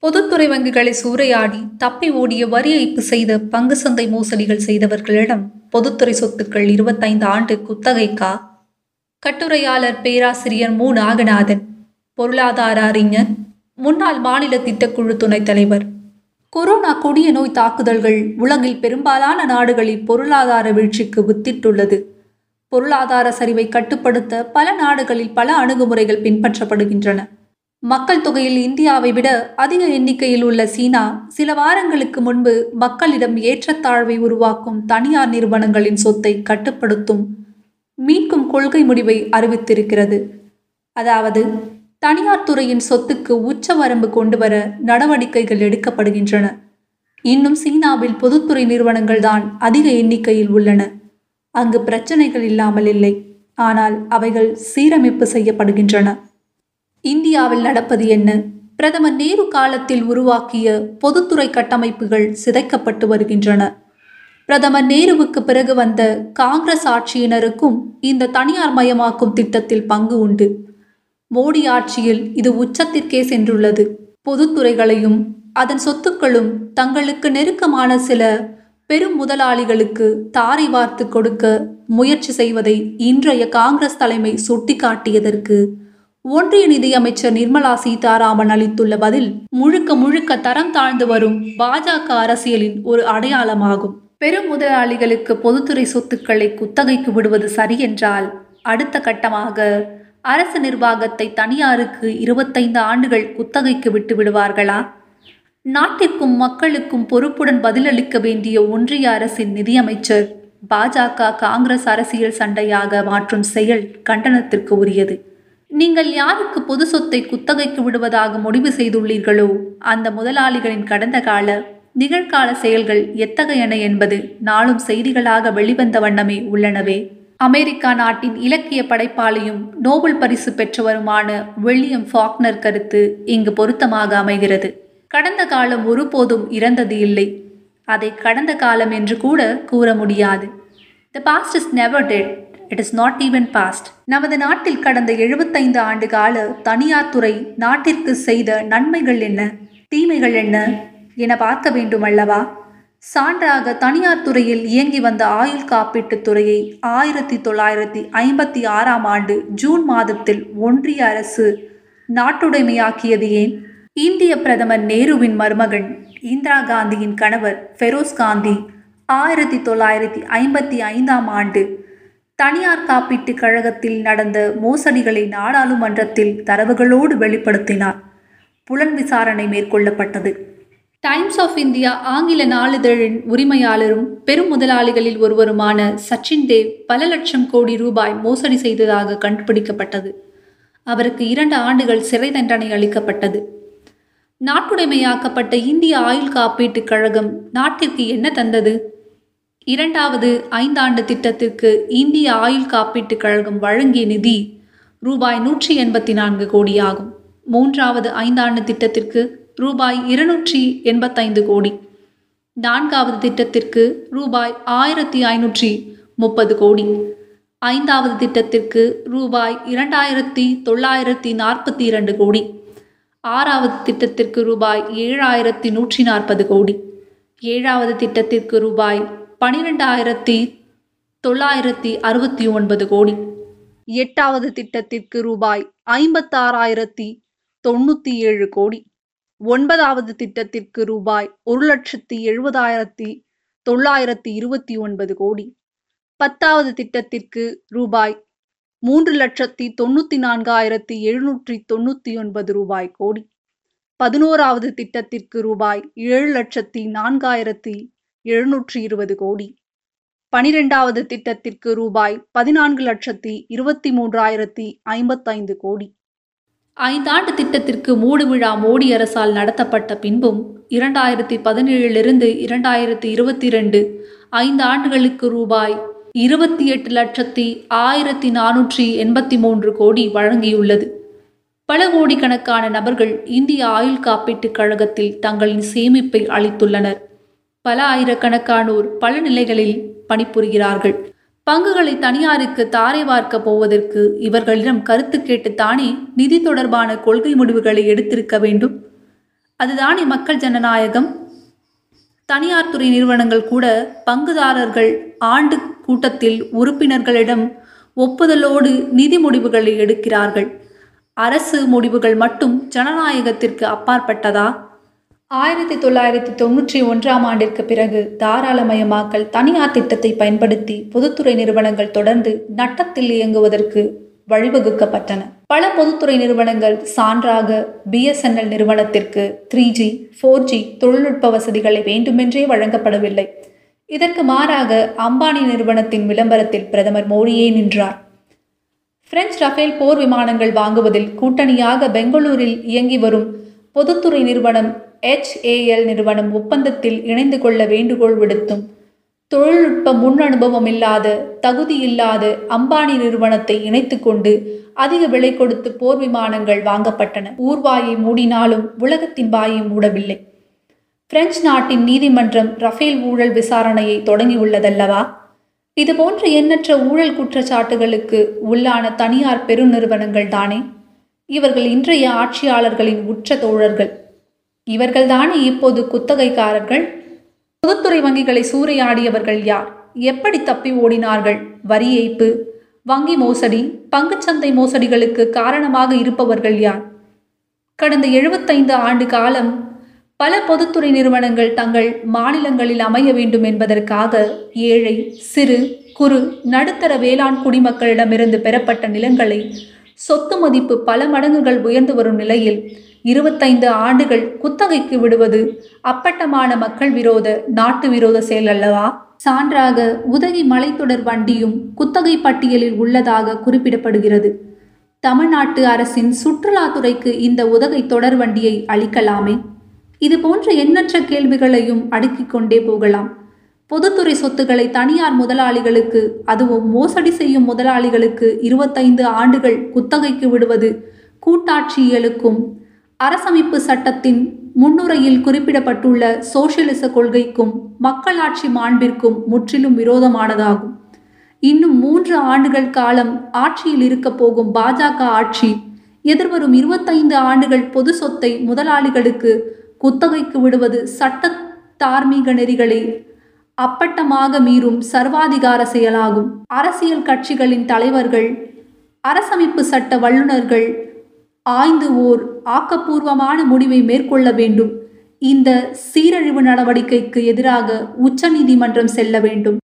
பொதுத்துறை வங்கிகளை சூறையாடி தப்பி ஓடிய வரி ஏய்ப்பு செய்த பங்கு சந்தை மோசடிகள் செய்தவர்களிடம் பொதுத்துறை சொத்துக்கள் இருபத்தைந்து ஆண்டு குத்தகைக்கா? கட்டுரையாளர் பேராசிரியர் மு. நாகநாதன் பொருளாதார அறிஞர் முன்னாள் மாநில திட்டக்குழு துணைத் தலைவர். கொரோனா கொடிய நோய் தாக்குதல்கள் உலகில் பெரும்பாலான நாடுகளில் பொருளாதார வீழ்ச்சிக்கு வித்திட்டுள்ளது. பொருளாதார சரிவை கட்டுப்படுத்த பல நாடுகளில் பல அணுகுமுறைகள் பின்பற்றப்படுகின்றன. மக்கள் தொகையில் இந்தியாவை விட அதிக எண்ணிக்கையில் உள்ள சீனா சில வாரங்களுக்கு முன்பு மக்களிடம் ஏற்றத்தாழ்வை உருவாக்கும் தனியார் நிறுவனங்களின் சொத்தை கட்டுப்படுத்தும் மீட்கும் கொள்கை முடிவை அறிவித்திருக்கிறது. அதாவது தனியார் துறையின் சொத்துக்கு உச்சவரம்பு கொண்டுவர நடவடிக்கைகள் எடுக்கப்படுகின்றன. இன்னும் சீனாவில் பொதுத்துறை நிறுவனங்கள் தான் அதிக எண்ணிக்கையில் உள்ளன. அங்கு பிரச்சனைகள் இல்லாமல் இல்லை. ஆனால் அவைகள் சீரமைப்பு செய்யப்படுகின்றன. இந்தியாவில் நடப்பது என்ன? பிரதமர் நேரு காலத்தில் உருவாக்கிய பொதுத்துறை கட்டமைப்புகள் சிதைக்கப்பட்டு வருகின்றன. பிரதமர் நேருவுக்கு பிறகு வந்த காங்கிரஸ் ஆட்சியினருக்கும் இந்த தனியார் மயமாக்கும் திட்டத்தில் பங்கு உண்டு. மோடி ஆட்சியில் இது உச்சத்திற்கே சென்றுள்ளது. பொதுத்துறைகளையும் அதன் சொத்துக்களும் தங்களுக்கு நெருக்கமான சில பெரும் முதலாளிகளுக்கு தாரை வார்த்து கொடுக்க முயற்சி செய்வதை இன்றைய காங்கிரஸ் தலைமை சுட்டிக்காட்டியதற்கு ஒன்றிய நிதியமைச்சர் நிர்மலா சீதாராமன் அளித்துள்ள பதில் முழுக்க முழுக்க தரம் தாழ்ந்து வரும் பாஜக அரசியலின் ஒரு அடையாளமாகும். பெரும் முதலாளிகளுக்கு பொதுத்துறை சொத்துக்களை குத்தகைக்கு விடுவது சரியென்றால் அடுத்த கட்டமாக அரசு நிர்வாகத்தை தனியாருக்கு இருபத்தைந்து ஆண்டுகள் குத்தகைக்கு விட்டு விடுவார்களா? நாட்டிற்கும் மக்களுக்கும் பொறுப்புடன் பதிலளிக்க வேண்டிய ஒன்றிய அரசின் நிதியமைச்சர் பாஜக காங்கிரஸ் அரசியல் சண்டையாக மாற்றும் செயல் கண்டனத்திற்கு உரியது. நீங்கள் யாருக்கு பொது சொத்தை குத்தகைக்கு விடுவதாக முடிவு செய்துள்ளீர்களோ? அந்த முதலாளிகளின் கடந்த கால நிகழ்கால செயல்கள் எத்தகையன என்பது நாளும் செய்திகளாக வெளிவந்த வண்ணமே உள்ளனவே. அமெரிக்கா நாட்டின் இலக்கிய படைப்பாளியும் நோபல் பரிசு பெற்றவருமான வில்லியம் ஃபாக்னர் கருத்து இங்கு பொருத்தமாக அமைகிறது. கடந்த காலம் ஒருபோதும் இறந்தது இல்லை. அதை கடந்த காலம் என்று கூட கூற முடியாது. The past is never dead it is not even past நமது நாட்டில் கடந்த எழுபத்தைந்து ஆண்டு கால தனியார் துறை நாட்டிற்கு செய்த நன்மைகள் என்ன? தீமைகள் என்ன? என பார்க்க வேண்டும் அல்லவா சான்றாக தனியார் துறையில் இயங்கி வந்த ஆயுள் காப்பீட்டுத் துறையை ஆயிரத்தி தொள்ளாயிரத்தி ஐம்பத்தி ஆறாம் ஆண்டு ஜூன் மாதத்தில் ஒன்றிய அரசு நாட்டுடைமையாக்கியது ஏன்? இந்திய பிரதமர் நேருவின் மருமகன் இந்திரா காந்தியின் கணவர் ஃபெரோஸ் காந்தி ஆயிரத்தி தொள்ளாயிரத்தி ஐம்பத்தி ஐந்தாம் ஆண்டு தனியார் காப்பீட்டுக் கழகத்தில் நடந்த மோசடிகளை நாடாளுமன்றத்தில் தரவுகளோடு வெளிப்படுத்தினார். புலன் விசாரணை மேற்கொள்ளப்பட்டது. டைம்ஸ் ஆஃப் இந்தியா ஆங்கில நாளிதழின் உரிமையாளரும் பெரும் முதலாளிகளில் ஒருவருமான சச்சின் தேவ் பல லட்சம் கோடி ரூபாய் மோசடி செய்ததாக கண்டுபிடிக்கப்பட்டது. அவருக்கு இரண்டு ஆண்டுகள் சிறை தண்டனை அளிக்கப்பட்டது. நாட்டுடைமையாக்கப்பட்ட இந்திய ஆயுள் காப்பீட்டுக் கழகம் நாட்டிற்கு என்ன தந்தது? இரண்டாவது ஐந்தாண்டு திட்டத்திற்கு இந்திய ஆயுள் காப்பீட்டுக் கழகம் வழங்கிய நிதி ரூபாய் நூற்றி எண்பத்தி நான்கு கோடியாகும். மூன்றாவது ஐந்தாண்டு திட்டத்திற்கு ரூபாய் இருநூற்றி எண்பத்தைந்து கோடி. நான்காவது திட்டத்திற்கு ரூபாய் ஆயிரத்தி ஐநூற்றி முப்பது கோடி. ஐந்தாவது திட்டத்திற்கு ரூபாய் இரண்டாயிரத்தி தொள்ளாயிரத்தி நாற்பத்தி இரண்டு கோடி. ஆறாவது திட்டத்திற்கு ரூபாய் ஏழாயிரத்தி நூற்றி நாற்பது கோடி. ஏழாவது திட்டத்திற்கு ரூபாய் பனிரெண்டாயிரத்தி தொள்ளாயிரத்தி அறுபத்தி ஒன்பது கோடி. எட்டாவது திட்டத்திற்கு ரூபாய் ஐம்பத்தாறாயிரத்தி தொண்ணூற்றி ஏழு கோடி. ஒன்பதாவது திட்டத்திற்கு ரூபாய் ஒரு லட்சத்தி எழுபதாயிரத்தி தொள்ளாயிரத்தி இருபத்தி ஒன்பது கோடி. பத்தாவது திட்டத்திற்கு ரூபாய் மூன்று லட்சத்தி தொண்ணூற்றி நான்காயிரத்தி எழுநூற்றி தொண்ணூற்றி ஒன்பது ரூபாய் கோடி. பதினோராவது திட்டத்திற்கு ரூபாய் ஏழு லட்சத்தி நான்காயிரத்தி எழுநூற்றி இருபது கோடி. பனிரெண்டாவது திட்டத்திற்கு ரூபாய் பதினான்கு லட்சத்தி இருபத்தி மூன்றாயிரத்தி ஐம்பத்தைந்து கோடி. ஐந்தாண்டு திட்டத்திற்கு மூடு விழா மோடி அரசால் நடத்தப்பட்ட பின்பும் இரண்டாயிரத்தி பதினேழிலிருந்து இரண்டாயிரத்தி இருபத்தி ரெண்டு ஐந்து ஆண்டுகளுக்கு ரூபாய் இருபத்தி எட்டு லட்சத்தி ஆயிரத்தி நானூற்றி எண்பத்தி மூன்று கோடி வழங்கியுள்ளது. பல கோடிக்கணக்கான நபர்கள் இந்திய ஆயுள் காப்பீட்டுக் கழகத்தில் தங்களின் சேமிப்பை அளித்துள்ளனர். பல ஆயிரக்கணக்கானோர் பல நிலைகளில் பணிபுரிகிறார்கள். பங்குகளை தனியாருக்கு தாரை வார்க்க போவதற்கு இவர்களிடம் கருத்து கேட்டுத்தானே நிதி தொடர்பான கொள்கை முடிவுகளை எடுத்திருக்க வேண்டும். அதுதானே மக்கள் ஜனநாயகம். தனியார் துறை நிறுவனங்கள் கூட பங்குதாரர்கள் ஆண்டு கூட்டத்தில் உறுப்பினர்களிடம் ஒப்புதலோடு நிதி முடிவுகளை எடுக்கிறார்கள். அரசு முடிவுகள் மட்டும் ஜனநாயகத்திற்கு அப்பாற்பட்டதா? ஆயிரத்தி தொள்ளாயிரத்தி தொன்னூற்றி ஒன்றாம் ஆண்டிற்கு பிறகு தாராளமயமாக்கல் தனியார் திட்டத்தை பயன்படுத்தி பொதுத்துறை நிறுவனங்கள் தொடர்ந்து நட்டத்தில் இயங்குவதற்கு வழிவகுக்கப்பட்டன. பல பொதுத்துறை நிறுவனங்கள் சான்றாக பிஎஸ்என்எல் நிறுவனத்திற்கு த்ரீ ஜி ஃபோர் ஜி தொழில்நுட்ப வசதிகளை வேண்டுமென்றே வழங்கப்படவில்லை. இதற்கு மாறாக அம்பானி நிறுவனத்தின் விளம்பரத்தில் பிரதமர் மோடியே நின்றார். பிரெஞ்சு ரஃபேல் போர் விமானங்கள் வாங்குவதில் கூட்டணியாக பெங்களூரில் இயங்கி வரும் பொதுத்துறை நிறுவனம் ஹெச்ஏஎல் நிறுவனம் ஒப்பந்தத்தில் இணைந்து கொள்ள வேண்டுகோள் விடுத்தும். தொழில்நுட்ப முன் அனுபவம் இல்லாத தகுதி இல்லாத அம்பானி நிறுவனத்தை இணைத்து கொண்டு அதிக விலை கொடுத்து போர் விமானங்கள் வாங்கப்பட்டன. ஊர்வாயை மூடினாலும் உலகத்தின் வாயை மூடவில்லை. பிரெஞ்சு நாட்டின் நீதிமன்றம் ரஃபேல் ஊழல் விசாரணையை தொடங்கியுள்ளதல்லவா? இதுபோன்ற எண்ணற்ற ஊழல் குற்றச்சாட்டுகளுக்கு உள்ளான தனியார் பெருநிறுவனங்கள் தானே? இவர்கள் இன்றைய ஆட்சியாளர்களின் உற்ற தோழர்கள். இவர்கள்தானே இப்போது குத்தகைக்காரர்கள்? பொதுத்துறை வங்கிகளை சூறையாடியவர்கள் யார்? எப்படி தப்பி ஓடினார்கள்? வரி ஏய்ப்பு வங்கி மோசடி பங்குச்சந்தை மோசடிகளுக்கு காரணமாக இருப்பவர்கள் யார்? கடந்த எழுபத்தைந்து ஆண்டு காலம் பல பொதுத்துறை நிறுவனங்கள் தங்கள் மாநிலங்களில் அமைய வேண்டும் என்பதற்காக ஏழை சிறு குறு நடுத்தர வேளாண் குடிமக்களிடமிருந்து பெறப்பட்ட நிலங்களை சொத்து மதிப்பு பல மடங்குகள் உயர்ந்து வரும் நிலையில் இருபத்தைந்து ஆண்டுகள் குத்தகைக்கு விடுவது அப்பட்டமான மக்கள் விரோத நாட்டு விரோத செயல் அல்லவா? சான்றாக உதகை மலைத்தொடர் வண்டியும் குத்தகை பட்டியலில் உள்ளதாக குறிப்பிடப்படுகிறது. தமிழ்நாட்டு அரசின் சுற்றுலாத்துறைக்கு இந்த உதகை தொடர் வண்டியை அளிக்கலாமே? இது போன்ற எண்ணற்ற கேள்விகளையும் அடுக்கிக் கொண்டே போகலாம். பொதுத்துறை சொத்துக்களை தனியார் முதலாளிகளுக்கு அதுவும் மோசடி செய்யும் முதலாளிகளுக்கு இருபத்தைந்து ஆண்டுகள் குத்தகைக்கு விடுவது கூட்டாட்சியலுக்கும். அரசமைப்பு சட்டத்தின் முன்னுரையில் குறிப்பிடப்பட்டுள்ள சோசியலிச கொள்கைக்கும் மக்களாட்சி மாண்பிற்கும் முற்றிலும் விரோதமானதாகும். இன்னும் மூன்று ஆண்டுகள் காலம் ஆட்சியில் இருக்க போகும் பாஜக ஆட்சி எதிர்வரும் இருபத்தைந்து ஆண்டுகள் பொது சொத்தை முதலாளிகளுக்கு குத்தகைக்கு விடுவது சட்ட தார்மீக நெறிகளை அப்பட்டமாக மீறும் சர்வாதிகார செயலாகும். அரசியல் கட்சிகளின் தலைவர்கள் அரசமைப்பு சட்ட வல்லுநர்கள் ஆய்ந்து ஓர் ஆக்கப்பூர்வமான முடிவை மேற்கொள்ள வேண்டும். இந்த சீரழிவு நடவடிக்கைக்கு எதிராக உச்சநீதிமன்றம் செல்ல வேண்டும்.